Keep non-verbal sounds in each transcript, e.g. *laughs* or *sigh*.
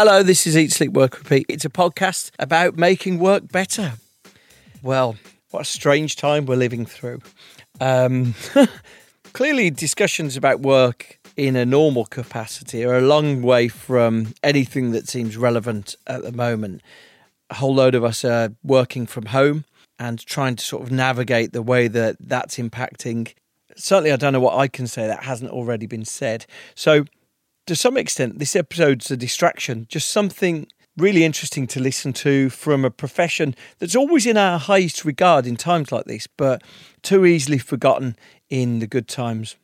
Hello, this is Eat, Sleep, Work, Repeat. It's a podcast about making work better. Well, what a strange time we're living through. Um, *laughs* clearly, discussions about work in a normal capacity are a long way from anything that seems relevant at the moment. A whole load of us are working from home and trying to sort of navigate the way that that's impacting. Certainly, I don't know what I can say that hasn't already been said. So, to some extent, this episode's a distraction, just something really interesting to listen to from a profession that's always in our highest regard in times like this, but too easily forgotten in the good times.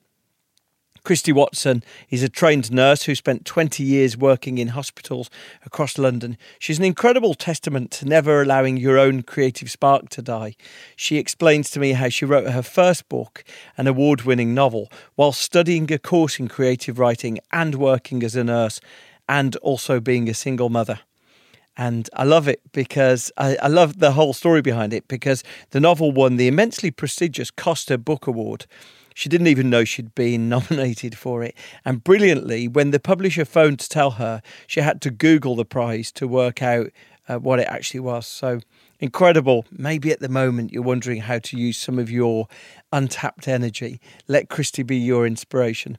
Christie Watson is a trained nurse who spent 20 years working in hospitals across London. She's an incredible testament to never allowing your own creative spark to die. She explains to me how she wrote her first book, an award winning novel, while studying a course in creative writing and working as a nurse, and also being a single mother and I love it because I, I, love the whole story behind it because the novel won the immensely prestigious Costa Book Award. She didn't even know she'd been *laughs* nominated for it. And brilliantly, when the publisher phoned to tell her, she had to Google the prize to work out uh, what it actually was. So incredible. Maybe at the moment you're wondering how to use some of your untapped energy. Let Christie be your inspiration.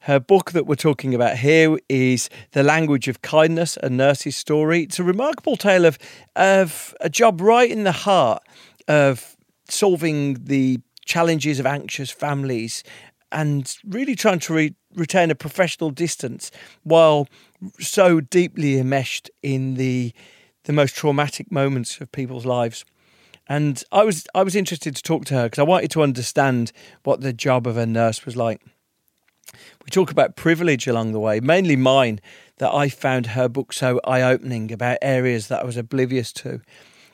Her book that we're talking about here is The Language of Kindness, a nurse's story. It's a remarkable tale of, of a job right in the heart of solving the challenges of anxious families and really trying to re- retain a professional distance while so deeply enmeshed in the the most traumatic moments of people's lives. And I was I was interested to talk to her because I wanted to understand what the job of a nurse was like. We talk about privilege along the way, mainly mine, that I found her book so eye opening about areas that I was oblivious to.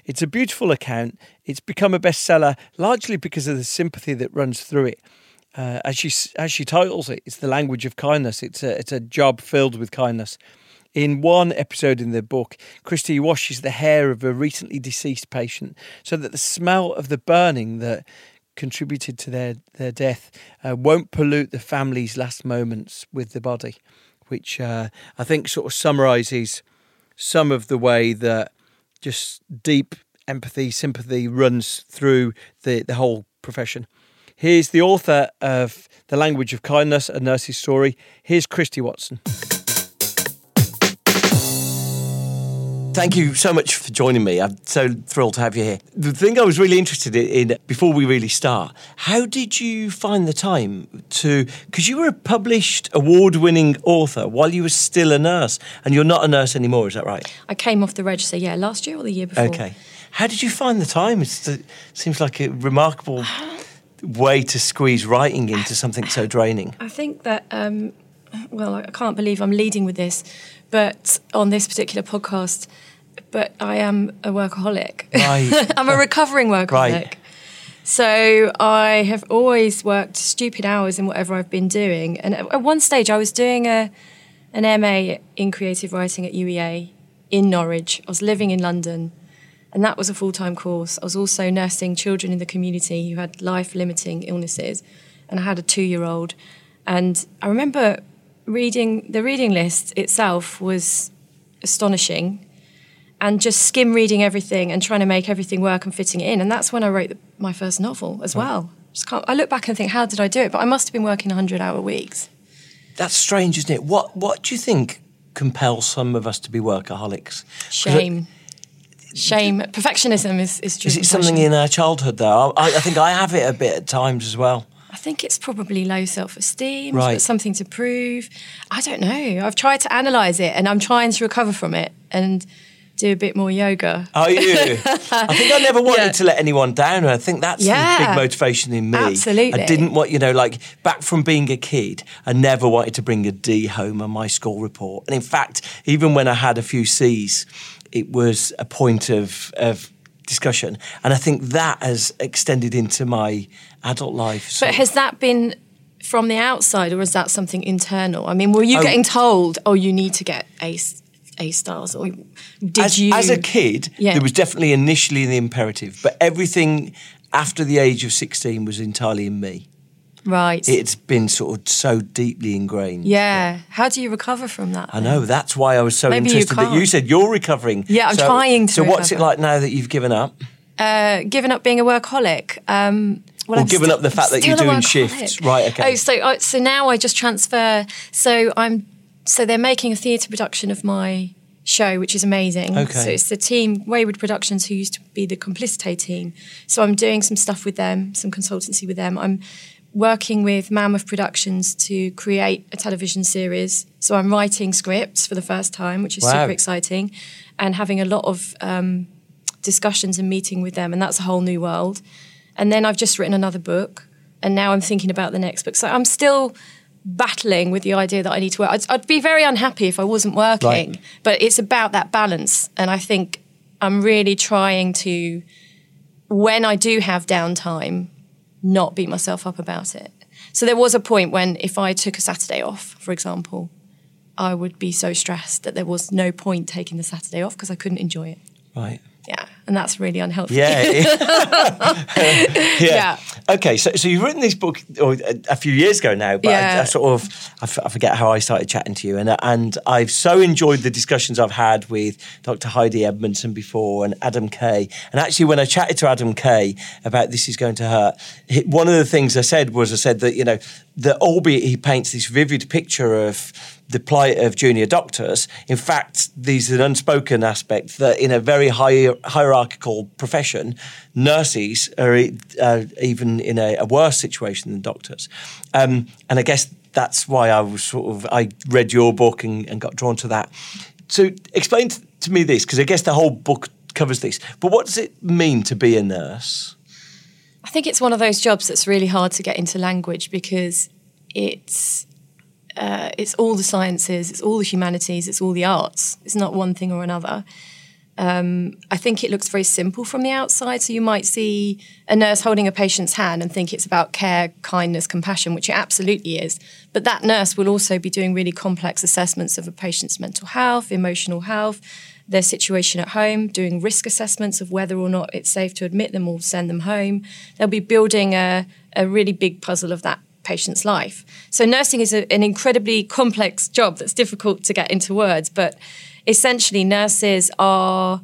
It's a beautiful account. It's become a bestseller largely because of the sympathy that runs through it. Uh, as she as she titles it, it's the language of kindness. It's a it's a job filled with kindness. In one episode in the book, Christie washes the hair of a recently deceased patient so that the smell of the burning that contributed to their, their death uh, won't pollute the family's last moments with the body, which uh, I think sort of summarises some of the way that just deep empathy, sympathy runs through the, the whole profession. Here's the author of The Language of Kindness, a nurse's story. Here's Christie Watson. Thank you so much for joining me. I'm so thrilled to have you here. The thing I was really interested in, before we really start, how did you find the time to? Because you were a published, award-winning author while you were still a nurse, and you're not a nurse anymore. Is that right? I came off the register, yeah, last year or the year before. Okay. How did you find the time? It seems like a remarkable way to squeeze writing into something so draining. I think that. Um, well, I can't believe I'm leading with this, but on this particular podcast, but I am a workaholic. Right. *laughs* I'm a recovering workaholic. Right. So I have always worked stupid hours in whatever I've been doing. And at one stage, I was doing a an MA in creative writing at UEA in Norwich. I was living in London, and that was a full time course. I was also nursing children in the community who had life limiting illnesses, and I had a two year old. And I remember reading the reading list itself was astonishing and just skim reading everything and trying to make everything work and fitting it in. And that's when I wrote the, my first novel as hmm. well. I look back and think, how did I do it? But I must have been working 100 hour weeks. that's strange, isn't it? What What do you think compels some of us to be workaholics? Shame. Shame. Perfectionism is is. Is it something in our childhood though? I, I think I have it a bit at times as well. I think it's probably low self esteem, right. something to prove. I don't know. I've tried to analyse it and I'm trying to recover from it and do a bit more yoga. Are you? *laughs* I think I never wanted yeah. to let anyone down. And I think that's yeah. the big motivation in me. Absolutely. I didn't want, you know, like back from being a kid, I never wanted to bring a D home on my school report. And in fact, even when I had a few C's, it was a point of, of discussion. And I think that has extended into my adult life. So. But has that been from the outside or is that something internal? I mean, were you oh, getting told, oh, you need to get A, a stars or did as, you? As a kid, yeah. there was definitely initially the imperative, but everything after the age of 16 was entirely in me. Right. It's been sort of so deeply ingrained. Yeah. How do you recover from that? I know. That's why I was so Maybe interested you that you said you're recovering. Yeah, I'm so, trying to. So, recover. what's it like now that you've given up? Uh, given up being a workaholic. Um, well, or given st- up the fact that you're doing shifts, right? Okay. Oh, so uh, so now I just transfer. So I'm so they're making a theatre production of my show, which is amazing. Okay. So it's the team Wayward Productions who used to be the Complicite team. So I'm doing some stuff with them, some consultancy with them. I'm working with Mammoth Productions to create a television series. So I'm writing scripts for the first time, which is wow. super exciting, and having a lot of um, discussions and meeting with them, and that's a whole new world. And then I've just written another book, and now I'm thinking about the next book. So I'm still battling with the idea that I need to work. I'd, I'd be very unhappy if I wasn't working, right. but it's about that balance, and I think I'm really trying to, when I do have downtime, not beat myself up about it. So there was a point when if I took a Saturday off, for example, I would be so stressed that there was no point taking the Saturday off because I couldn't enjoy it. Right. Yeah, and that's really unhelpful. Yeah. *laughs* *laughs* yeah. yeah. Okay, so so you've written this book or uh, a, few years ago now, but yeah. I, I, sort of I, f- I forget how I started chatting to you, and uh, and I've so enjoyed the discussions I've had with Dr. Heidi Edmondson before and Adam Kay, and actually when I chatted to Adam Kay about this is going to hurt, one of the things I said was I said that you know that albeit he paints this vivid picture of the plight of junior doctors. In fact, there's an unspoken aspect that in a very high, hierarchical profession, nurses are uh, even in a, a, worse situation than doctors. Um, and I guess that's why I was sort of I read your book and, and got drawn to that. So explain to, to me this because I guess the whole book covers this. But what does it mean to be a nurse? I think it's one of those jobs that's really hard to get into language because it's uh, it's all the sciences, it's all the humanities, it's all the arts. It's not one thing or another. Um, I think it looks very simple from the outside. So you might see a nurse holding a patient's hand and think it's about care, kindness, compassion, which it absolutely is. But that nurse will also be doing really complex assessments of a patient's mental health, emotional health, their situation at home, doing risk assessments of whether or not it's safe to admit them or send them home. They'll be building a, a really big puzzle of that patient's life. So nursing is a, an incredibly complex job that's difficult to get into words, but essentially nurses are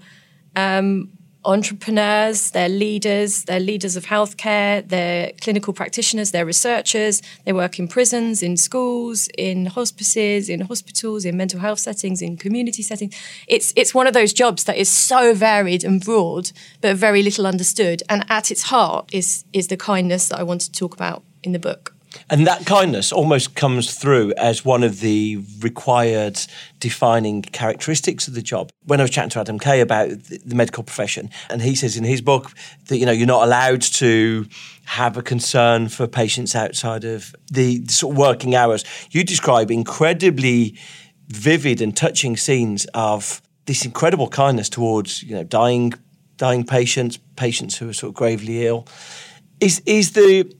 um, entrepreneurs, they're leaders, they're leaders of healthcare, they're clinical practitioners, they're researchers, they work in prisons, in schools, in hospices, in hospitals, in mental health settings, in community settings. It's it's one of those jobs that is so varied and broad, but very little understood. And at its heart is is the kindness that I want to talk about in the book. And that kindness almost comes through as one of the required defining characteristics of the job. When I was chatting to Adam Kay about the medical profession, and he says in his book that you know you're not allowed to have a concern for patients outside of the sort of working hours. You describe incredibly vivid and touching scenes of this incredible kindness towards you know dying dying patients, patients who are sort of gravely ill. Is is the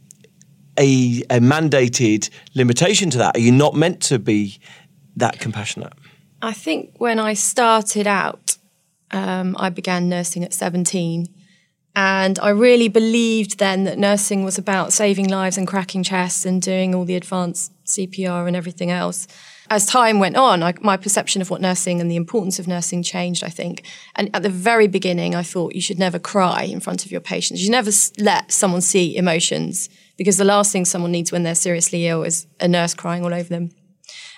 a, a mandated limitation to that? Are you not meant to be that compassionate? I think when I started out, um, I began nursing at 17. And I really believed then that nursing was about saving lives and cracking chests and doing all the advanced CPR and everything else. As time went on, I, my perception of what nursing and the importance of nursing changed, I think. And at the very beginning, I thought you should never cry in front of your patients. You never let someone see emotions because the last thing someone needs when they're seriously ill is a nurse crying all over them.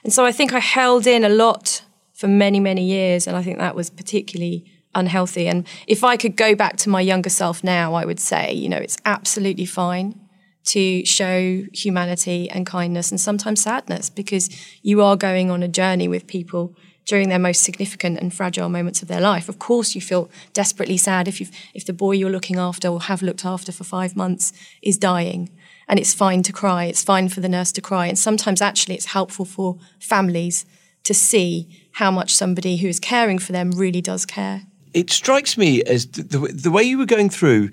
And so I think I held in a lot for many, many years. And I think that was particularly unhealthy. And if I could go back to my younger self now, I would say, you know, it's absolutely fine to show humanity and kindness and sometimes sadness because you are going on a journey with people during their most significant and fragile moments of their life. Of course, you feel desperately sad if you if the boy you're looking after or have looked after for five months is dying, and it's fine to cry. It's fine for the nurse to cry, and sometimes actually it's helpful for families to see how much somebody who is caring for them really does care. It strikes me as the, the, the way you were going through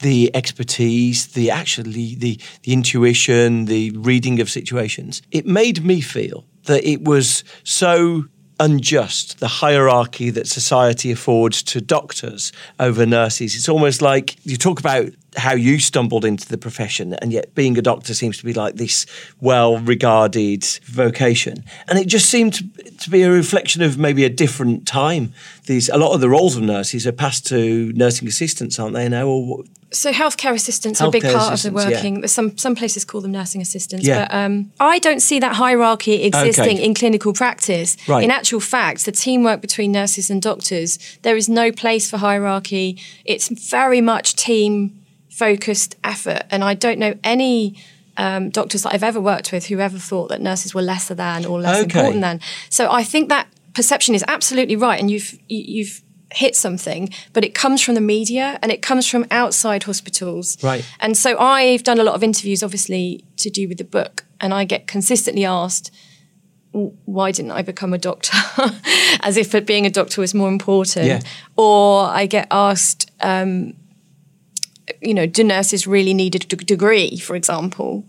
the expertise, the actually the the intuition, the reading of situations. It made me feel that it was so unjust, the hierarchy that society affords to doctors over nurses. It's almost like you talk about how you stumbled into the profession, and yet being a doctor seems to be like this well regarded vocation. And it just seemed to, to, be a reflection of maybe a different time. These a lot of the roles of nurses are passed to nursing assistants, aren't they now? Or so healthcare assistants healthcare are a big part of the working. Yeah. Some some places call them nursing assistants, yeah. but um, I don't see that hierarchy existing okay. in clinical practice. Right. In actual fact, the teamwork between nurses and doctors, there is no place for hierarchy. It's very much team focused effort, and I don't know any. Um, doctors that I've ever worked with who ever thought that nurses were lesser than or less okay. important than. So I think that perception is absolutely right, and you've you've hit something, but it comes from the media and it comes from outside hospitals. Right. And so I've done a lot of interviews, obviously, to do with the book, and I get consistently asked, why didn't I become a doctor? *laughs* As if being a doctor was more important. Yeah. Or I get asked, um, you know, do nurses really need a d- degree, for example?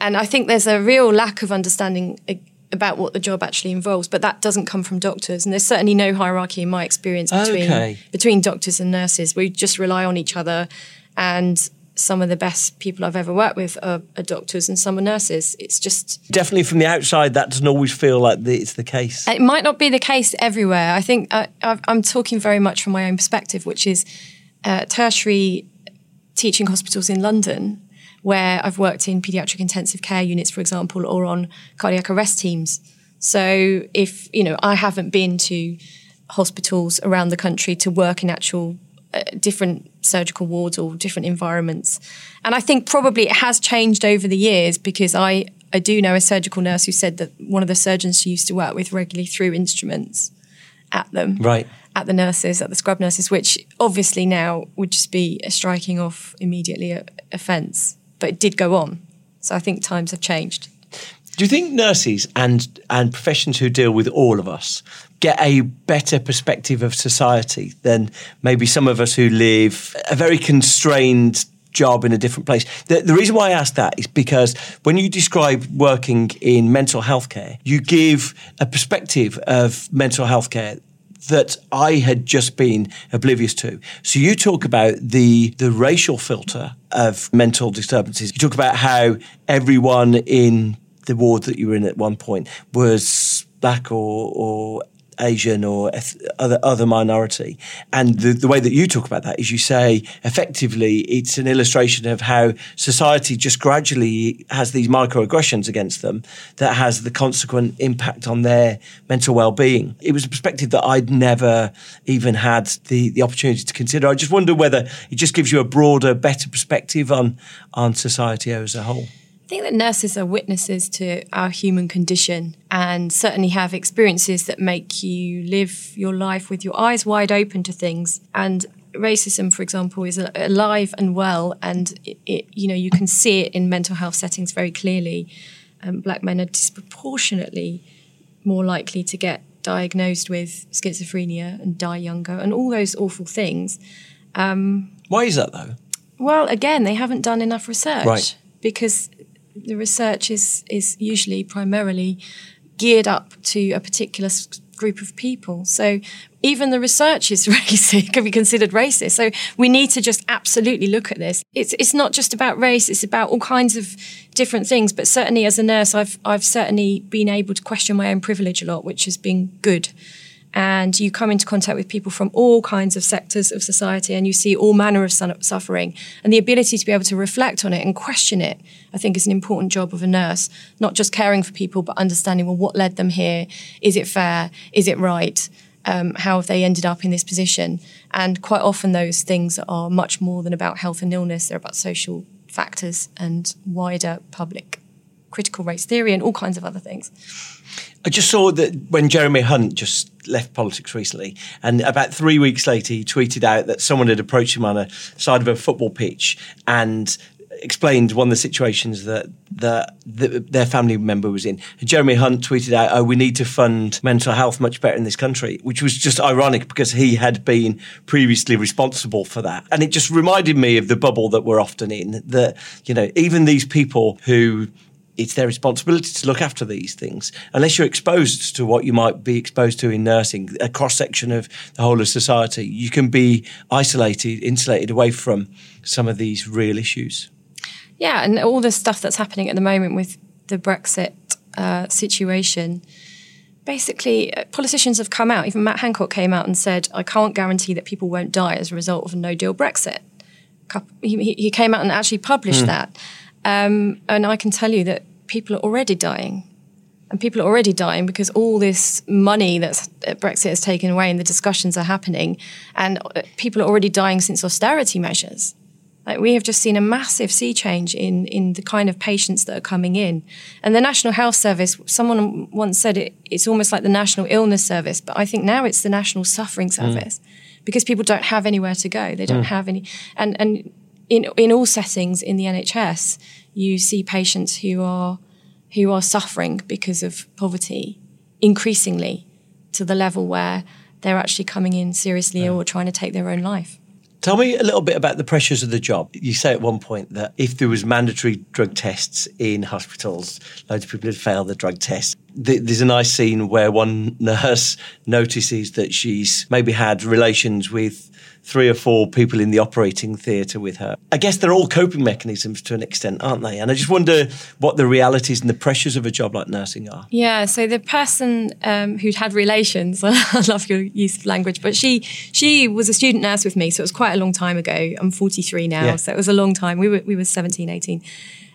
And I think there's a real lack of understanding about what the job actually involves, but that doesn't come from doctors. And there's certainly no hierarchy in my experience between okay. between doctors and nurses. We just rely on each other, and some of the best people I've ever worked with are, are doctors and some are nurses. It's just definitely from the outside that doesn't always feel like the, it's the case. It might not be the case everywhere. I think I, am talking very much from my own perspective, which is uh, tertiary teaching hospitals in London where I've worked in pediatric intensive care units, for example, or on cardiac arrest teams. So if, you know, I haven't been to hospitals around the country to work in actual uh, different surgical wards or different environments. And I think probably it has changed over the years because I, I do know a surgical nurse who said that one of the surgeons she used to work with regularly threw instruments at them. Right. At the nurses, at the scrub nurses, which obviously now would just be a striking off immediately offence but it did go on. So I think times have changed. Do you think nurses and and professions who deal with all of us get a better perspective of society than maybe some of us who live a very constrained job in a different place. The, the, reason why I ask that is because when you describe working in mental health care, you give a perspective of mental health care that I had just been oblivious to. So you talk about the the racial filter of mental disturbances. You talk about how everyone in the ward that you were in at one point was black or, or Asian or other other minority. And the, the way that you talk about that is you say effectively it's an illustration of how society just gradually has these microaggressions against them that has the consequent impact on their mental well-being. It was a perspective that I'd never even had the, the opportunity to consider. I just wonder whether it just gives you a broader, better perspective on on society as a whole think that nurses are witnesses to our human condition and certainly have experiences that make you live your life with your eyes wide open to things. And racism, for example, is alive and well, and it, it, you know you can see it in mental health settings very clearly. Um, black men are disproportionately more likely to get diagnosed with schizophrenia and die younger, and all those awful things. Um, Why is that though? Well, again, they haven't done enough research. Right. Because the research is is usually primarily geared up to a particular group of people. So even the research is *laughs* racist, can be considered racist. So we need to just absolutely look at this. It's it's not just about race; it's about all kinds of different things. But certainly, as a nurse, I've I've certainly been able to question my own privilege a lot, which has been good. And you come into contact with people from all kinds of sectors of society and you see all manner of suffering. And the ability to be able to reflect on it and question it i think is an important job of a nurse. Not just caring for people but understanding well what led them here? Is it fair? Is it right? Um, how have they ended up in this position? And quite often those things are much more than about health and illness. They're about social factors and wider public critical race theory and all kinds of other things I just saw that when Jeremy Hunt just left politics recently, and about three weeks later, he tweeted out that someone had approached him on a side of a football pitch and explained one of the situations that the, the, their family member was in. Jeremy Hunt tweeted out, "Oh, we need to fund mental health much better in this country," which was just ironic because he had been previously responsible for that, and it just reminded me of the bubble that we're often in. That you know, even these people who it's their responsibility to look after these things. Unless you're exposed to what you might be exposed to in nursing, a cross section of the whole of society, you can be isolated, insulated away from some of these real issues. Yeah, and all the stuff that's happening at the moment with the Brexit uh, situation. Basically, uh, politicians have come out. Even Matt Hancock came out and said, "I can't guarantee that people won't die as a result of a No Deal Brexit." He, he came out and actually published mm. that. Um, and I can tell you that people are already dying. And people are already dying because all this money that Brexit has taken away and the discussions are happening. And uh, people are already dying since austerity measures. Like we have just seen a massive sea change in, in the kind of patients that are coming in. And the National Health Service, someone once said it, it's almost like the National Illness Service, but I think now it's the National Suffering mm. Service mm. because people don't have anywhere to go. They don't mm. have any. And, and in in all settings in the NHS, you see patients who are who are suffering because of poverty increasingly to the level where they're actually coming in seriously ill or trying to take their own life. Tell me a little bit about the pressures of the job. You say at one point that if there was mandatory drug tests in hospitals, loads of people had failed the drug test. There's a nice scene where one nurse *laughs* notices that she's maybe had relations with three or four people in the operating theatre with her. I guess they're all coping mechanisms to an extent, aren't they? And I just wonder what the realities and the pressures of a job like nursing are. Yeah, so the person um, who'd had relations, *laughs* I love your use of language, but she she was a student nurse with me, so it was quite a long time ago. I'm 43 now, yeah. so it was a long time. We were we were 17, 18.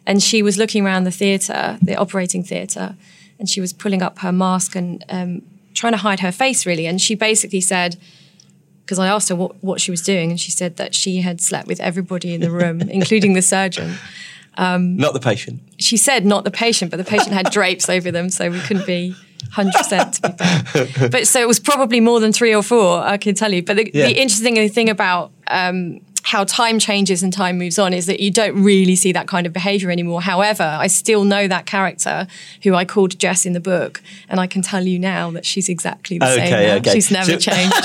And she was looking around the theatre, the operating theatre, and she was pulling up her mask and um, trying to hide her face really. And she basically said, because I asked her what, what she was doing, and she said that she had slept with everybody in the room, *laughs* including the surgeon. Um, not the patient. She said not the patient, but the patient had drapes over them, so we couldn't be 100% to be fair. But so it was probably more than three or four, I can tell you. But the, yeah. the interesting thing about um, how time changes and time moves on is that you don't really see that kind of behavior anymore. However, I still know that character who I called Jess in the book, and I can tell you now that she's exactly the okay, same. Okay. She's never so, changed, *laughs* *laughs*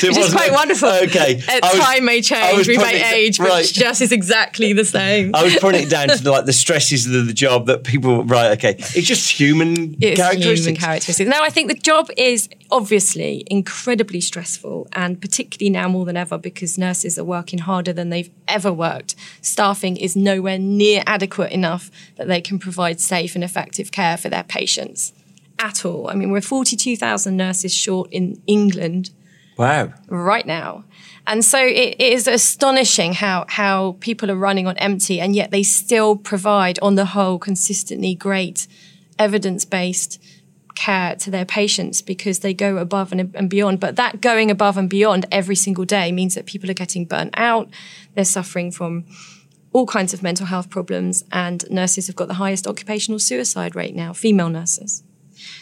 so which is quite wonderful. Okay, was, time may change, we may age, but right. Jess is exactly the same. I was putting it down to the, like the stresses of the job that people. Right, okay, it's just human it's characteristics. Human characteristics. No, I think the job is obviously incredibly stressful, and particularly now more than ever because nurses are working harder than they've ever worked. Staffing is nowhere near adequate enough that they can provide safe and effective care for their patients at all. I mean, we're 42,000 nurses short in England. Wow. Right now. And so it, it is astonishing how, how people are running on empty and yet they still provide, on the whole, consistently great evidence based care to their patients because they go above and, and, beyond. But that going above and beyond every single day means that people are getting burnt out. They're suffering from all kinds of mental health problems, and nurses have got the highest occupational suicide rate now, female nurses.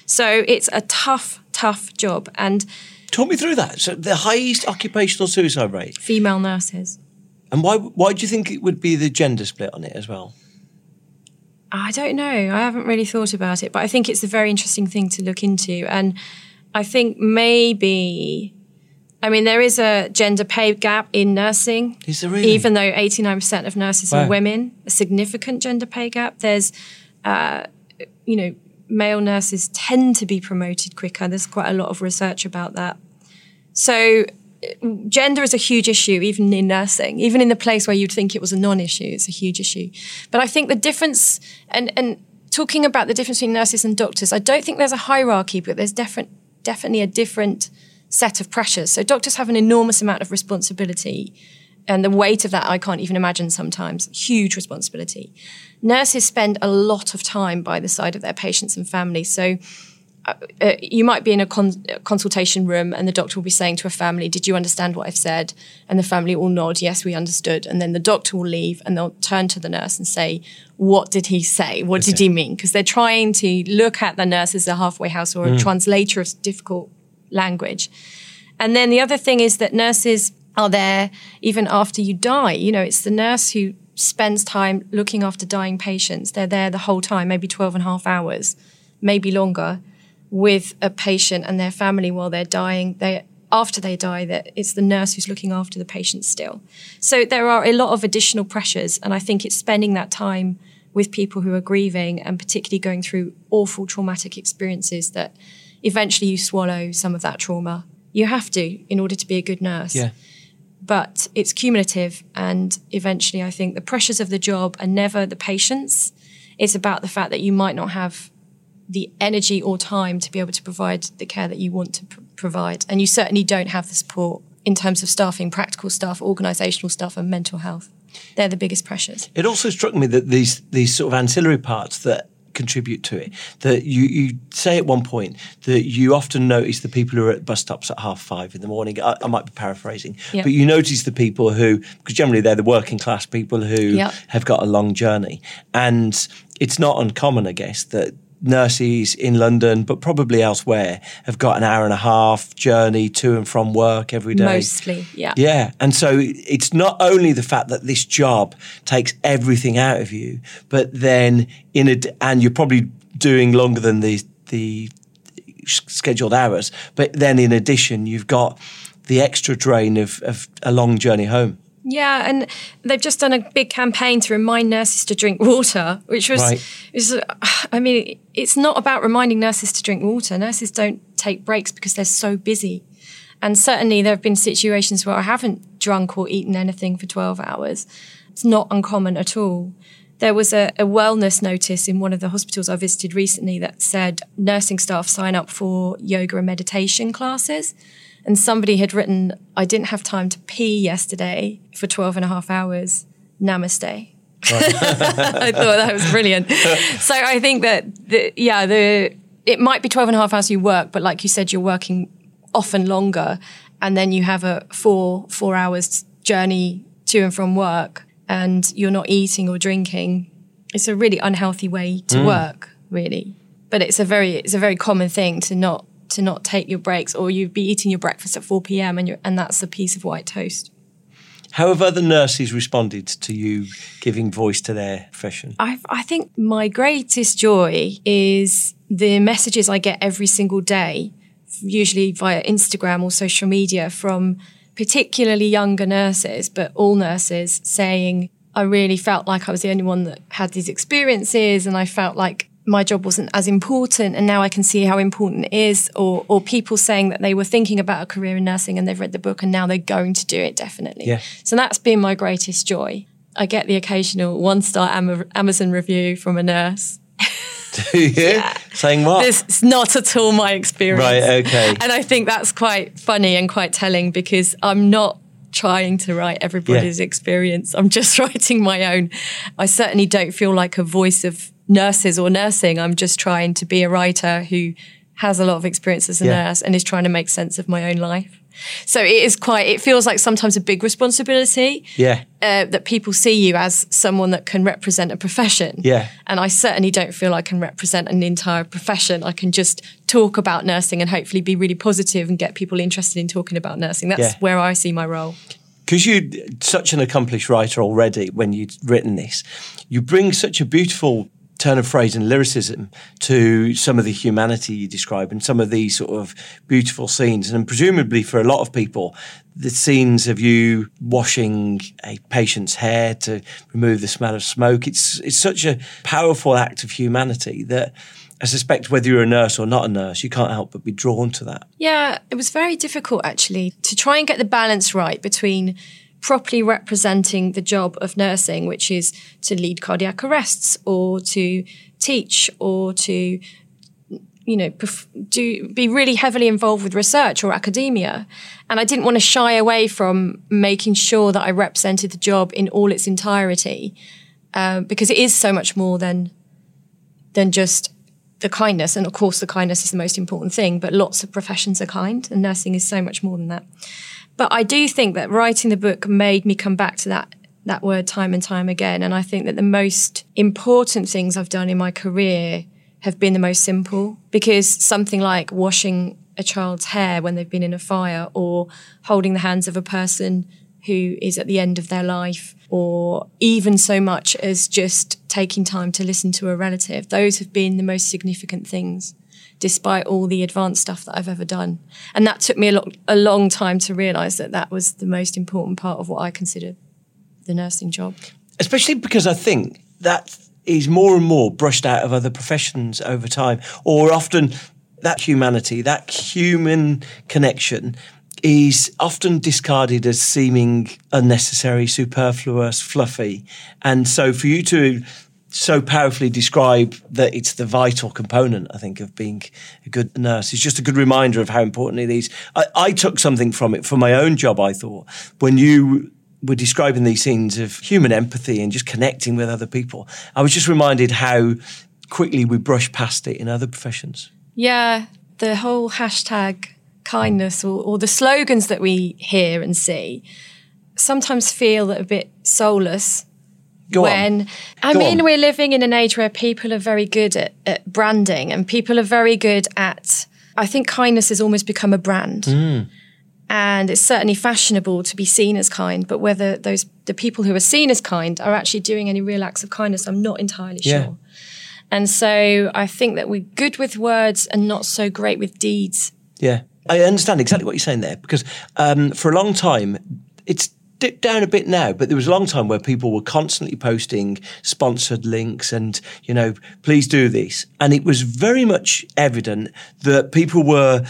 So it's a tough, tough job. And talk me through that. So the highest occupational suicide rate, female nurses. And why? Why do you think it would be the gender split on it as well? I don't know. I haven't really thought about it, but I think it's a very interesting thing to look into. And I think maybe, I mean, there is a gender pay gap in nursing. Is there really? Even though 89% of nurses wow. are women, a significant gender pay gap. There's, uh, you know, male nurses tend to be promoted quicker. There's quite a lot of research about that. So gender is a huge issue, even in nursing, even in the place where you'd think it was a non-issue, it's a huge issue. But I think the difference, and and talking about the difference between nurses and doctors, I don't think there's a hierarchy, but there's different definitely a different set of pressures. So doctors have an enormous amount of responsibility. And the weight of that, I can't even imagine sometimes. Huge responsibility. Nurses spend a lot of time by the side of their patients and families. So uh, uh, you might be in a con- consultation room and the doctor will be saying to a family, Did you understand what I've said? And the family will nod, Yes, we understood. And then the doctor will leave and they'll turn to the nurse and say, What did he say? What okay. did he mean? Because they're trying to look at the nurse as a halfway house or a mm. translator of difficult language. And then the other thing is that nurses are there even after you die. You know, it's the nurse who spends time looking after dying patients. They're there the whole time, maybe 12 and a half hours, maybe longer with a patient and their family while they're dying. They after they die, that it's the nurse who's looking after the patient still. So there are a lot of additional pressures, and I think it's spending that time with people who are grieving and particularly going through awful traumatic experiences that eventually you swallow some of that trauma. You have to in order to be a good nurse. Yeah. But it's cumulative, and eventually, I think the pressures of the job are never the patients. It's about the fact that you might not have the energy or time to be able to provide the care that you want to pr- provide. And you certainly don't have the support in terms of staffing, practical staff, organisational stuff, and mental health. They're the biggest pressures. It also struck me that these these sort of ancillary parts that contribute to it. That you, you say at one point that you often notice the people who are at bus stops at half five in the morning. I, I might be paraphrasing, yep. but you notice the people who, because generally they're the working class people who yep. have got a long journey. And it's not uncommon, I guess, that nurses in London, but probably elsewhere, have got an hour and a half journey to and from work every day. Mostly, yeah. Yeah. And so it's not only the fact that this job takes everything out of you, but then in a, and you're probably doing longer than the, the scheduled hours, but then in addition, you've got the extra drain of, of a long journey home. Yeah, and they've just done a big campaign to remind nurses to drink water, which was, right. was, I mean, it's not about reminding nurses to drink water. Nurses don't take breaks because they're so busy. And certainly there have been situations where I haven't drunk or eaten anything for 12 hours. It's not uncommon at all. There was a, a wellness notice in one of the hospitals I visited recently that said nursing staff sign up for yoga and meditation classes and somebody had written, I didn't have time to pee yesterday for 12 and a half hours. Namaste. Right. *laughs* I thought that was brilliant. so I think that, the, yeah, the it might be 12 and a half hours you work, but like you said, you're working often longer. And then you have a four, four hours journey to and from work and you're not eating or drinking. It's a really unhealthy way to mm. work, really. But it's a very, it's a very common thing to not to not take your breaks, or you'd be eating your breakfast at 4 p.m. and, and that's a piece of white toast. How have other nurses responded to you giving voice to their profession? I, I think my greatest joy is the messages I get every single day, usually via Instagram or social media, from particularly younger nurses, but all nurses saying, I really felt like I was the only one that had these experiences, and I felt like my job wasn't as important and now I can see how important it is or or people saying that they were thinking about a career in nursing and they've read the book and now they're going to do it definitely. Yeah. So that's been my greatest joy. I get the occasional one star Amazon review from a nurse. *laughs* Do you? Yeah. Saying what? This is not at all my experience. Right, okay. And I think that's quite funny and quite telling because I'm not trying to write everybody's yeah. experience. I'm just *laughs* writing my own. I certainly don't feel like a voice of nurses or nursing. I'm just trying to be a writer who has a lot of experience as a yeah. nurse and is trying to make sense of my own life. So it is quite, it feels like sometimes a big responsibility. Yeah. Uh, that people see you as someone that can represent a profession. Yeah. And I certainly don't feel I can represent an entire profession. I can just talk about nursing and hopefully be really positive and get people interested in talking about nursing. That's yeah. where I see my role because you're such an accomplished writer already when you'd written this, you bring such a beautiful turn of phrase and lyricism to some of the humanity you describe and some of these sort of beautiful scenes. And presumably for a lot of people, the scenes of you washing a patient's hair to remove the smell of smoke, it's, it's such a powerful act of humanity that I suspect whether you're a nurse or not a nurse, you can't help but be drawn to that. Yeah, it was very difficult actually to try and get the balance right between properly representing the job of nursing, which is to lead cardiac arrests or to teach or to you know, do be really heavily involved with research or academia, and I didn't want to shy away from making sure that I represented the job in all its entirety, uh, because it is so much more than than just the kindness. And of course, the kindness is the most important thing. But lots of professions are kind, and nursing is so much more than that. But I do think that writing the book made me come back to that that word time and time again. And I think that the most important things I've done in my career have been the most simple because something like washing a child's hair when they've been in a fire or holding the hands of a person who is at the end of their life or even so much as just taking time to listen to a relative. Those have been the most significant things despite all the advanced stuff that I've ever done. And that took me a, lo- a long time to realize that that was the most important part of what I consider the nursing job. Especially because I think that is more and more brushed out of other professions over time, or often that humanity, that human connection is often discarded as seeming unnecessary, superfluous, fluffy. And so for you to so powerfully describe that it's the vital component, I think, of being a good nurse. It's just a good reminder of how important it is. I, I took something from it for my own job, I thought. When you were describing these scenes of human empathy and just connecting with other people, I was just reminded how quickly we brush past it in other professions. Yeah, the whole hashtag kindness or, or the slogans that we hear and see sometimes feel a bit soulless. Go when on. I Go mean, on. we're living in an age where people are very good at, at branding and people are very good at. I think kindness has almost become a brand. Mm. And it's certainly fashionable to be seen as kind, but whether those the people who are seen as kind are actually doing any real acts of kindness, I'm not entirely Yeah. sure. And so I think that we're good with words and not so great with deeds. Yeah, I understand exactly what you're saying there because um, for a long time, it's dipped down a bit now, but there was a long time where people were constantly posting sponsored links and, you know, please do this. And it was very much evident that people were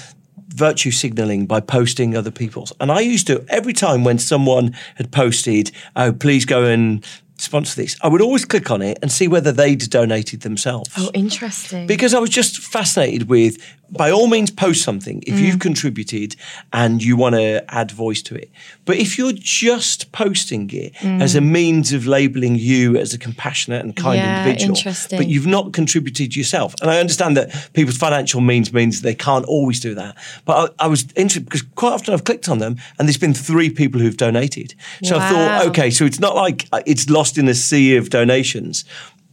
virtue signaling by posting other people's. And I used to, every time when someone had posted, oh, please go and sponsor this, I would always click on it and see whether they'd donated themselves. Oh, interesting. Because I was just fascinated with, by all means, post something if you've contributed and you want to add voice to it. But if you're just posting it as a means of labeling you as a compassionate and kind Yeah, individual, but you've not contributed yourself, and I understand that people's financial means means they can't always do that. But I, I was interested because quite often I've clicked on them and there's been three people who've donated. So I thought, okay, so it's not like uh, it's lost in a sea of donations,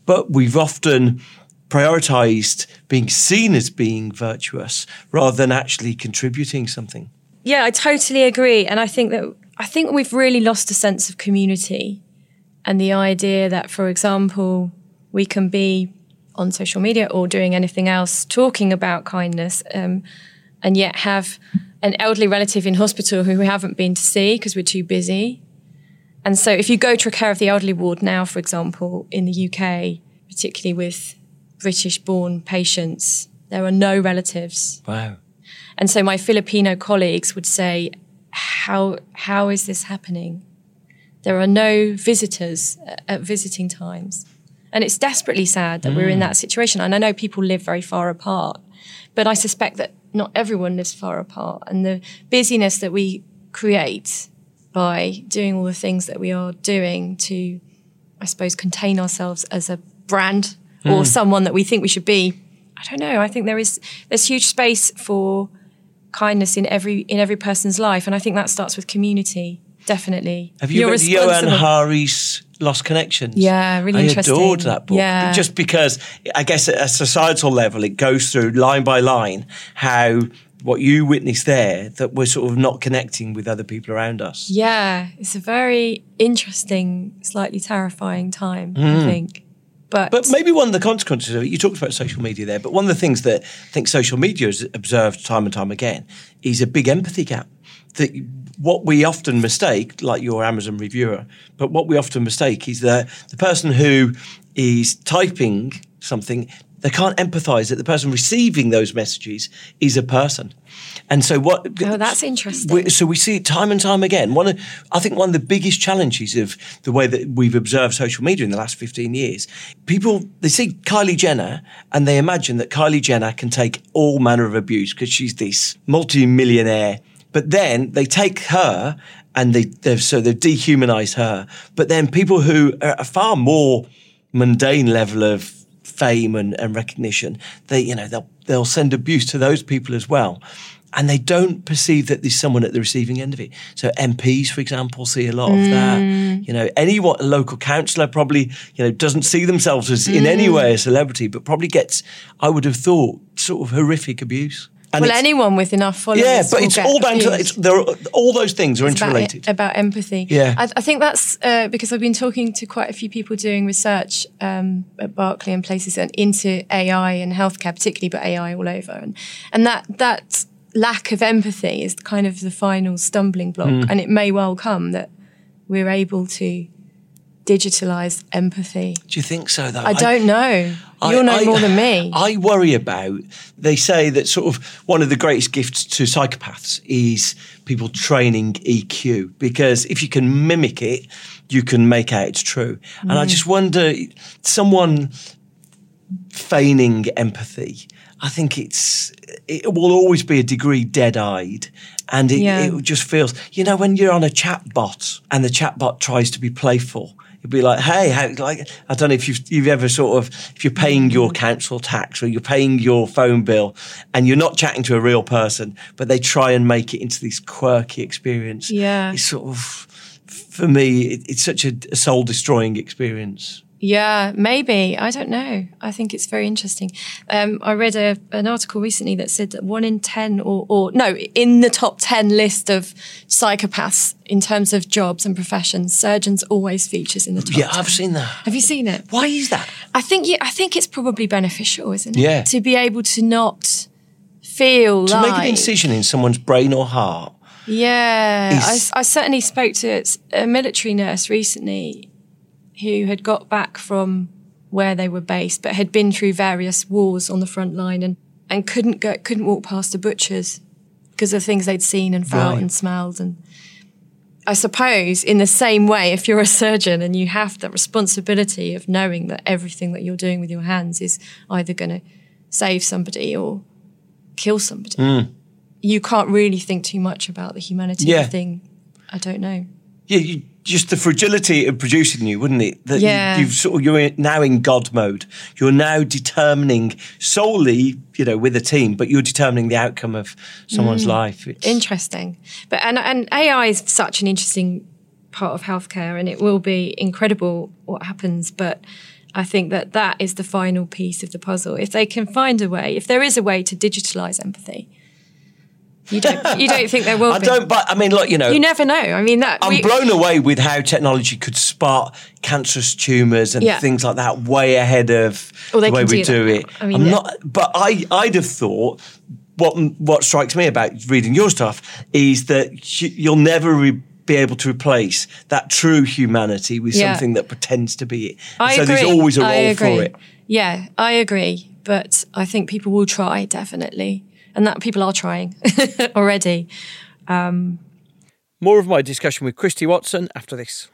but we've often prioritized being seen as being virtuous rather than actually contributing something. yeah, I totally agree. And I think that I think we've really lost a sense of community and the idea that, for example, we can be on social media or doing anything else talking about kindness um, and yet have an elderly relative in hospital who we haven't been to see because we're too busy. And so if you go to a care of the elderly ward now, for example, in the UK, particularly with British born patients, there are no relatives. Wow. And so my Filipino colleagues would say, how, how is this happening? There are no visitors at- at visiting times. And it's desperately sad that we're in mm. that situation. And I know people live very far apart, but I suspect that not everyone lives far apart. And the busyness that we create by doing all the things that we are doing to, I suppose, contain ourselves as a brand or someone that we think we should be. I don't know. I think there is there's huge space for kindness in every in every person's life, and I think that starts with community. Definitely. Have you You're read Johann Hari's Lost Connections? Yeah, really I interesting. adored that book. Yeah. Just because I guess at a societal level, it goes through line by line how what you witnessed there that we're sort of not connecting with other people around us. Yeah, it's a very interesting, slightly terrifying time. Hmm. I think. But, But maybe one of the consequences of it, you talked about social media there, but one of the things that I think social media has observed time and time again is a big empathy gap. That what we often mistake, like your Amazon reviewer, but what we often mistake is that the person who is typing something They can't empathize that the person receiving those messages is a person. And so what? Oh, that's interesting. We, so we see it time and time again. One, of, I think one of the biggest challenges of the way that we've observed social media in the last 15 years, people, they see Kylie Jenner and they imagine that Kylie Jenner can take all manner of abuse because she's this multi-millionaire. But then they take her and they, they've, so they've dehumanized her. But then people who are at a far more mundane level of fame and, and recognition, they, you know, they'll, they'll send abuse to those people as well and they don't perceive that there's someone at the receiving end of it. So MPs, for example, see a lot of mm. that. You know, any what local councillor probably you know doesn't see themselves as mm. in any mm. way a celebrity, but probably gets, I would have thought, sort of horrific abuse. And well, anyone with enough followers. Yeah, but it's all down to it's, there. Are, all those things are it's interrelated. About, about empathy. Yeah, I, I think that's uh, because I've been talking to quite a few people doing research um, at Berkeley and places and into AI and healthcare, particularly, but AI all over, and and that that lack of empathy is kind of the final stumbling block, mm. and it may well come that we're able to digitalize empathy. Do you think so, though? I, don't know. You'll know I, more than me. *laughs* I worry about, they say that sort of one of the greatest gifts to psychopaths is people training EQ, because if you can mimic it, you can make out it's true. Mm. And I mm. just wonder, someone feigning empathy, I think it's it will always be a degree dead-eyed and it, yeah. it just feels you know when you're on a chat bot and the chat bot tries to be playful You'd be like, hey, how, like I don't know if you've, you've ever sort of if you're paying your council tax or you're paying your phone bill and you're not chatting to a real person, but they try and make it into this quirky experience. Yeah, it's sort of for me, it, it's such a, a soul destroying experience. Yeah, maybe. I don't know. I think it's very interesting. Um, I read a, an article recently that said that one in 10, or, or no, in the top 10 list of psychopaths in terms of jobs and professions, surgeons always features in the top. Yeah, i I've seen that. Have you seen it? Why is that? I think, yeah, I think it's probably beneficial, isn't it? Yeah. To be able to not feel to like. make an incision in someone's brain or heart. Yeah, I, I certainly spoke to a military nurse recently who had got back from where they were based, but had been through various wars on the front line and, and couldn't go, couldn't walk past a butcher's because of things they'd seen and felt right. and smelled. And I suppose in the same way, if you're a surgeon and you have that responsibility of knowing that everything that you're doing with your hands is either going to save somebody or kill somebody, mm. you can't really think too much about the humanity yeah. of the thing. I don't know. Yeah, you just the fragility of producing you, wouldn't it? That yeah. you, have sort of, you're now in God mode. You're now determining solely, you know, with a team, but you're determining the outcome of someone's mm. life. It's interesting, but and and AI is such an interesting part of healthcare, and it will be incredible what happens, but. I think that that is the final piece of the puzzle. If they can find a way, if there is a way to digitalize empathy, you don't. You don't think there will? I be? don't. But I mean, look, you know, you never know. I mean, that I'm we, blown away with how technology could spot cancerous tumours and yeah. things like that way ahead of well, the way we do, do it. I mean, I'm yeah. not. But I, I'd have thought what what strikes me about reading your stuff is that you'll never. Re- be able to replace that true humanity with yeah. something that pretends to be it. I so agree. there's always a role for it. Yeah, I agree. But I think people will try, definitely and that people are trying *laughs* already. Um, More of my discussion with Christie Watson after this.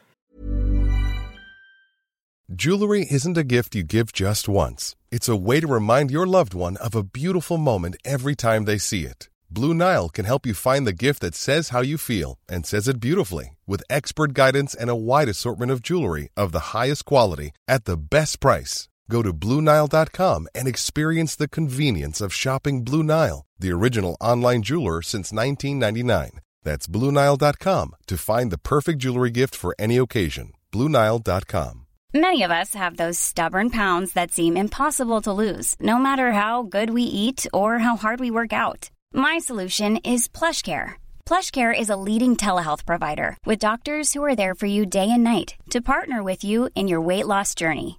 Jewelry isn't a gift you give just once. It's a way to remind your loved one of a beautiful moment every time they see it. Blue Nile can help you find the gift that says how you feel and says it beautifully with expert guidance and a wide assortment of jewelry of the highest quality at the best price. Go to BlueNile.com and experience the convenience of shopping Blue Nile, the original online jeweler since 1999. That's BlueNile.com to find the perfect jewelry gift for any occasion. BlueNile.com. Many of us have those stubborn pounds that seem impossible to lose, no matter how good we eat or how hard we work out. My solution is PlushCare. PlushCare is a leading telehealth provider with doctors who are there for you day and night to partner with you in your weight loss journey.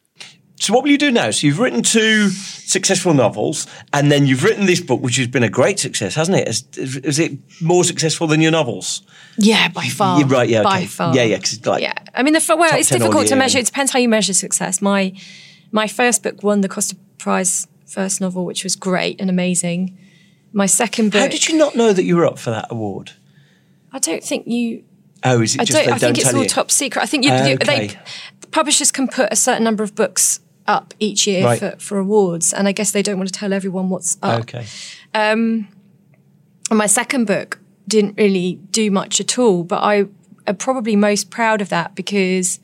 So what will you do now? So you've written two successful novels, and then you've written this book, which has been a great success, hasn't it? Is, is it more successful than your novels? Yeah, by far. You're right. Yeah, by okay. far. Yeah, yeah. Because like, yeah. I mean, the well, it's difficult to measure. It depends how you measure success. My my first book won the Costa Prize first novel, which was great and amazing. My second book. how did you not know that you were up for that award? I don't think you. Oh, is it I just don't. I think don't it's tell all you? top secret. I think you, you- okay. they publishers can put a certain number of books up each year Right. for, for awards, and I guess they don't want to tell everyone what's up. Okay. Um, and my second book didn't really do much at all, but I am probably most proud of that because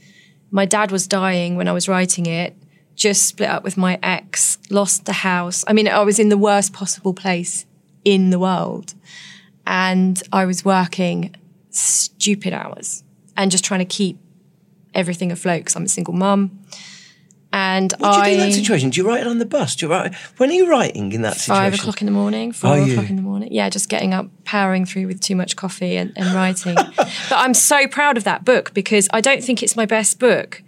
my dad was dying when I was writing it, just split up with my ex, lost the house. I mean, I was in the worst possible place in the world. And I was working stupid hours and just trying to keep everything afloat because I'm a single mum. And What do you I do in that situation? Do you write it on the bus? Do you write? When are you writing in that situation? five o'clock in the morning, four Are o'clock you? in the morning. Yeah, just getting up, powering through with too much coffee and, and writing. *laughs* but I'm so proud of that book because I don't think it's my best book.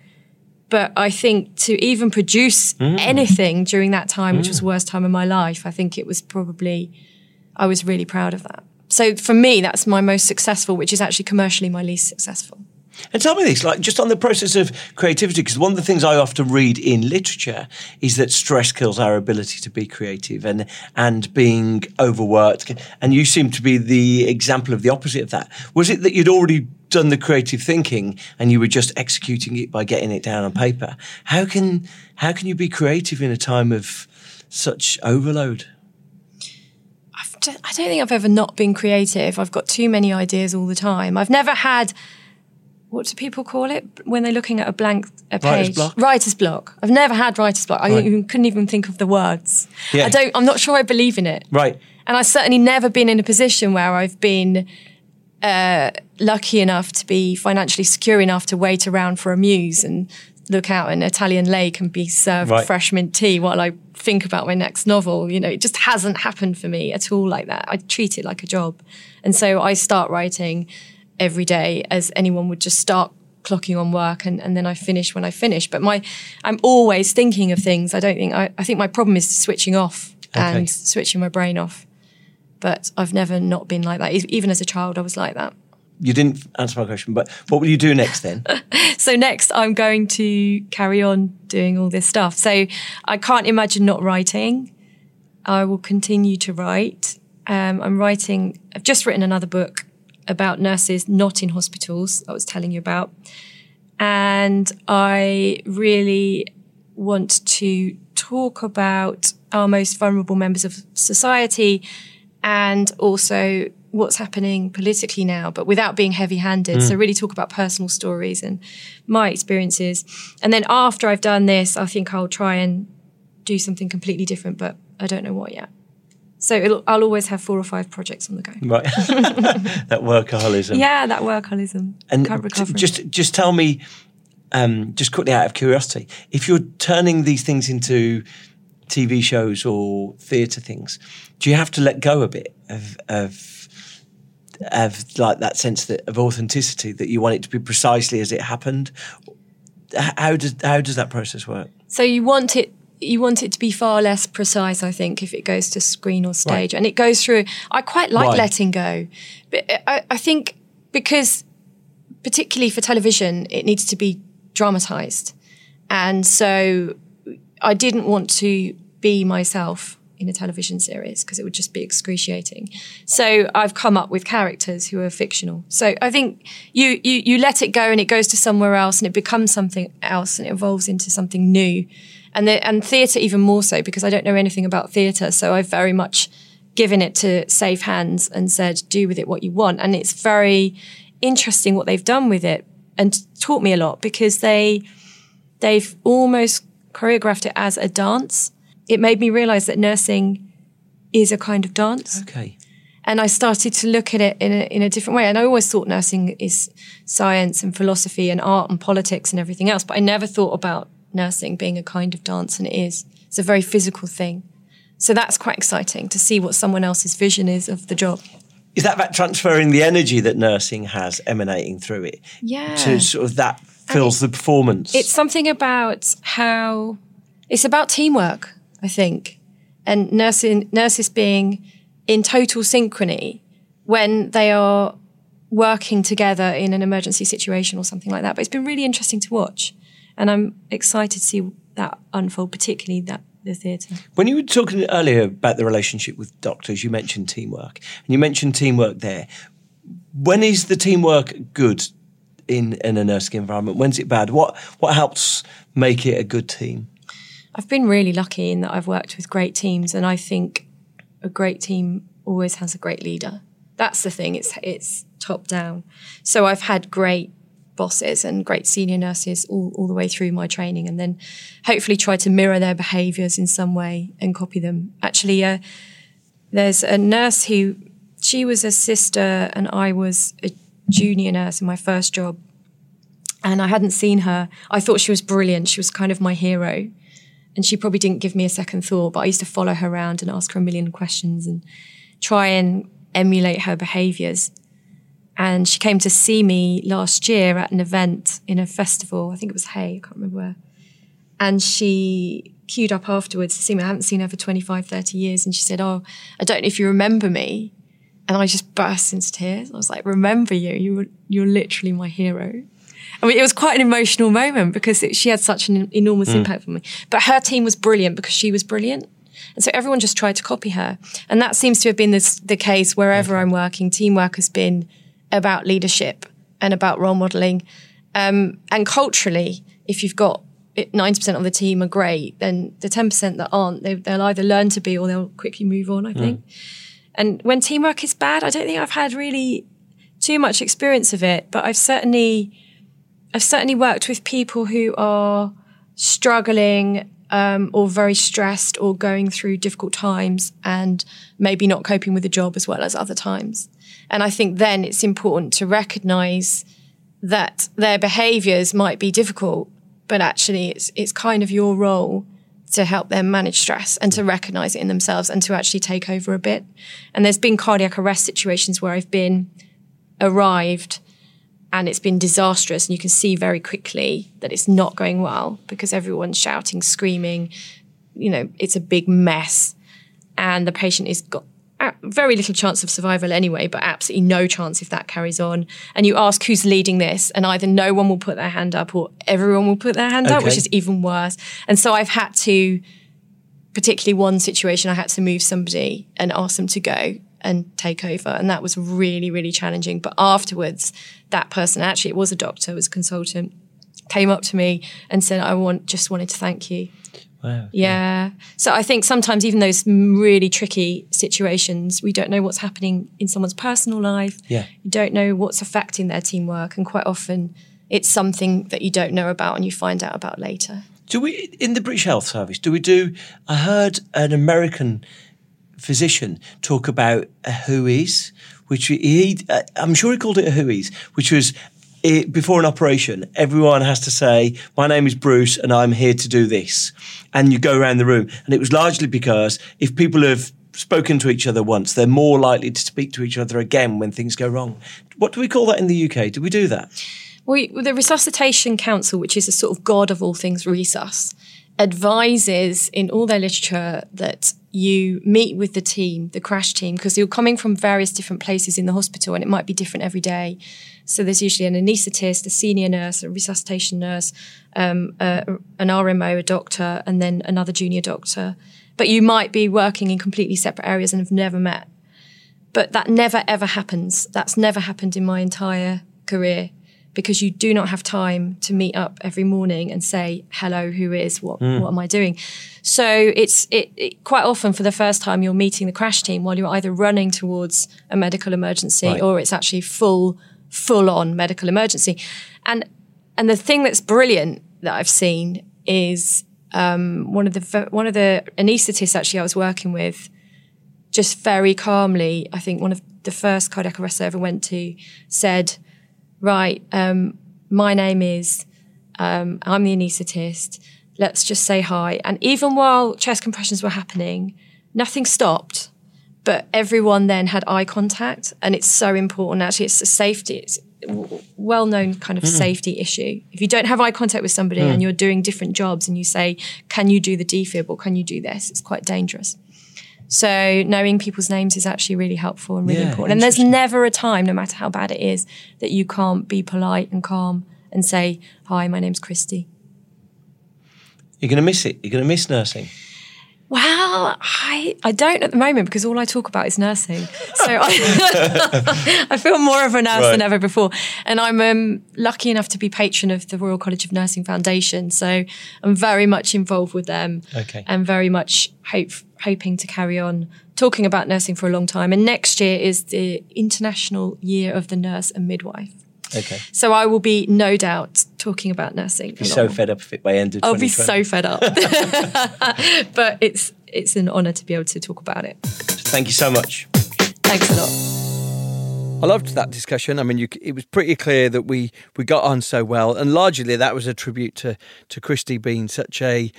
But I think to even produce Mm. anything during that time, which was the worst time of my life, I think it was probably, I was really proud of that. So for me, that's my most successful, which is actually commercially my least successful. And tell me this, like just on the process of creativity, because one of the things I often read in literature is that stress kills our ability to be creative and and being overworked. And you seem to be the example of the opposite of that. Was it that you'd already done the creative thinking and you were just executing it by getting it down on paper? How can how can you be creative in a time of such overload? I've I don't think I've ever not been creative. I've got too many ideas all the time. I've never had what do people call it when they're looking at a blank a Writer's page? block? Writer's block. I've never had writer's block. I Right. even, couldn't even think of the words. Yeah. I don't. I'm not sure I believe in it. Right. And I've certainly never been in a position where I've been uh, lucky enough to be financially secure enough to wait around for a muse and look out an Italian lake and be served Right. fresh mint tea while I think about my next novel. You know, it just hasn't happened for me at all like that. I treat it like a job. And so I start writing every day as anyone would just start clocking on work and, and then I finish when I finish. But my I'm always thinking of things. I don't think I, I think my problem is switching off Okay. and switching my brain off. But I've never not been like that. Even as a child, I was like that. You didn't answer my question, but what will you do next then? *laughs* So next, I'm going to carry on doing all this stuff. So I can't imagine not writing. I will continue to write. Um, I'm writing. I've just written another book about nurses not in hospitals. I was telling you about, and I really want to talk about our most vulnerable members of society and also what's happening politically now, but without being heavy handed. Mm. So, really talk about personal stories and my experiences. And then after I've done this, I think I'll try and do something completely different, but I don't know what yet. So, it'll, I'll always have four or five projects on the go. Right. *laughs* that workaholism. Yeah, that workaholism. And t- just just tell me, um, just quickly out of curiosity, if you're turning these things into TV shows or theatre things, do you have to let go a bit of of of like that sense that of authenticity that you want it to be precisely as it happened? How does how does that process work? So you want it you want it to be far less precise, I think, if it goes to screen or stage. Right. And it goes through I quite like Why? letting go. But uh, I, I think because particularly for television, it needs to be dramatized. And so I didn't want to be myself in a television series because it would just be excruciating. So I've come up with characters who are fictional. So I think you you you let it go and it goes to somewhere else and it becomes something else and it evolves into something new. And the, and theatre even more so because I don't know anything about theatre. So I've very much given it to safe hands and said, do with it what you want. And it's very interesting what they've done with it and taught me a lot because they they've almost choreographed it as a dance. It made me realize that nursing is a kind of dance. Okay. And I started to look at it in a, in a different way. And I always thought nursing is science and philosophy and art and politics and everything else. But I never thought about nursing being a kind of dance, and it is. It's a very physical thing. So that's quite exciting to see what someone else's vision is of the job. Is that about transferring the energy that nursing has emanating through it? Yeah. To sort of that fills the performance. It's something about how it's about teamwork, I think, and nursing nurses being in total synchrony when they are working together in an emergency situation or something like that. But it's been really interesting to watch, and I'm excited to see that unfold, particularly that the theatre. When you were talking earlier about the relationship with doctors, you mentioned teamwork, and you mentioned teamwork there. When is the teamwork good in, in a nursing environment? When's it bad? What what helps make it a good team? I've been really lucky in that I've worked with great teams, and I think a great team always has a great leader. That's the thing. It's it's top down. So I've had great bosses and great senior nurses all, all the way through my training, and then hopefully try to mirror their behaviours in some way and copy them. Actually, uh, there's a nurse who she was a sister, and I was a junior nurse in my first job, and I hadn't seen her. I thought she was brilliant. She was kind of my hero. And she probably didn't give me a second thought, but I used to follow her around and ask her a million questions and try and emulate her behaviors. And she came to see me last year at an event in a festival. I think it was Hay, I can't remember where. And she queued up afterwards to see me. I haven't seen her for 25, 30 years. And she said, Oh, I don't know if you remember me. And I just burst into tears. I was like, remember you. You were, you're literally my hero. I mean, it was quite an emotional moment because it, she had such an enormous mm. impact on me. But her team was brilliant because she was brilliant. And so everyone just tried to copy her. And that seems to have been this, the case wherever okay. I'm working. Teamwork has been about leadership and about role modeling. Um, and culturally, if you've got 90% of the team are great, then the 10% that aren't, they, will either learn to be or they'll quickly move on, I think. Mm. And when teamwork is bad, I don't think I've had really too much experience of it, but I've certainly, I've certainly worked with people who are struggling um, or very stressed or going through difficult times and maybe not coping with the job as well as other times. And I think then it's important to recognize that their behaviors might be difficult, but actually it's, it's kind of your role to help them manage stress and to recognize it in themselves and to actually take over a bit. And there's been cardiac arrest situations where I've been arrived and it's been disastrous and you can see very quickly that it's not going well because everyone's shouting, screaming, you know, it's a big mess and the patient is got very little chance of survival anyway, but absolutely no chance if that carries on. And you ask who's leading this, and either no one will put their hand up or everyone will put their hand okay. up, which is even worse. And so I've had to, particularly one situation, I had to move somebody and ask them to go and take over. And that was really, really challenging. But afterwards, that person, actually, it was a doctor, it was a consultant, came up to me and said, I want just wanted to thank you Wow. Yeah. So I think sometimes even those really tricky situations, we don't know what's happening in someone's personal life. Yeah. You don't know what's affecting their teamwork, and quite often it's something that you don't know about and you find out about later. Do we in the British Health Service? Do we do? I heard an American physician talk about a WHOIS, which he, uh, I'm sure he called it a WHOIS, which was it, before an operation, everyone has to say, My name is Bruce and I'm here to do this. And you go around the room. And it was largely because if people have spoken to each other once, they're more likely to speak to each other again when things go wrong. What do we call that in the UK? Do we do that? Well, the Resuscitation Council, which is a sort of god of all things resus, advises in all their literature that you meet with the team, the crash team, because you're coming from various different places in the hospital and it might be different every day. So there's usually an anaesthetist, a senior nurse, a resuscitation nurse, um, an RMO, a doctor, and then another junior doctor. but you might be working in completely separate areas and have never met. But that never ever happens. That's never happened in my entire career because you do not have time to meet up every morning and say hello who is what mm. what am i doing so it's it, it, quite often for the first time you're meeting the crash team while you're either running towards a medical emergency right. or it's actually full full on medical emergency and and the thing that's brilliant that i've seen is um, one of the one of the anaesthetists actually i was working with just very calmly i think one of the first cardiac arrests i ever went to said right, um, my name is, um, I'm the anaesthetist. Let's just say hi. And even while chest compressions were happening, nothing stopped, but everyone then had eye contact. And it's so important. Actually, it's a safety, it's well known kind of mm. safety issue. If you don't have eye contact with somebody mm. and you're doing different jobs and you say, can you do the defib or can you do this? It's quite dangerous. So knowing people's names is actually really helpful and really yeah, important. And there's never a time, no matter how bad it is, that you can't be polite and calm and say, "Hi, my name's Christie." You're going to miss it. You're going to miss nursing. Well, I I don't at the moment because all I talk about is nursing. So I, *laughs* I feel more of a nurse right. than ever before, and I'm um, lucky enough to be patron of the Royal College of Nursing Foundation. So I'm very much involved with them, okay. and very much hope hoping to carry on talking about nursing for a long time. And next year is the International Year of the Nurse and Midwife. Okay. So I will be no doubt talking about nursing. Be so fed up if it by end of I'll be so fed up. *laughs* but it's it's an honour to be able to talk about it. Thank you so much. Thanks a lot. I loved that discussion. I mean, you, it was pretty clear that we, we got on so well, and largely that was a tribute to to Christie being such a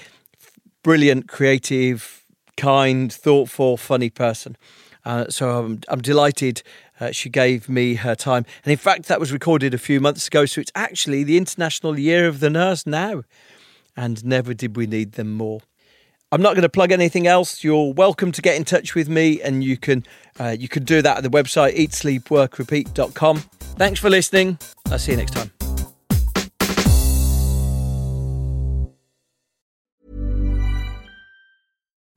brilliant, creative, kind, thoughtful, funny person. Uh, so I'm, I'm delighted uh, she gave me her time. And in fact, that was recorded a few months ago. So it's actually the International Year of the Nurse now. And never did we need them more. I'm not going to plug anything else. You're welcome to get in touch with me, and you can uh, you can do that at the website eatsleepworkrepeat.com. Thanks for listening. I'll see you next time.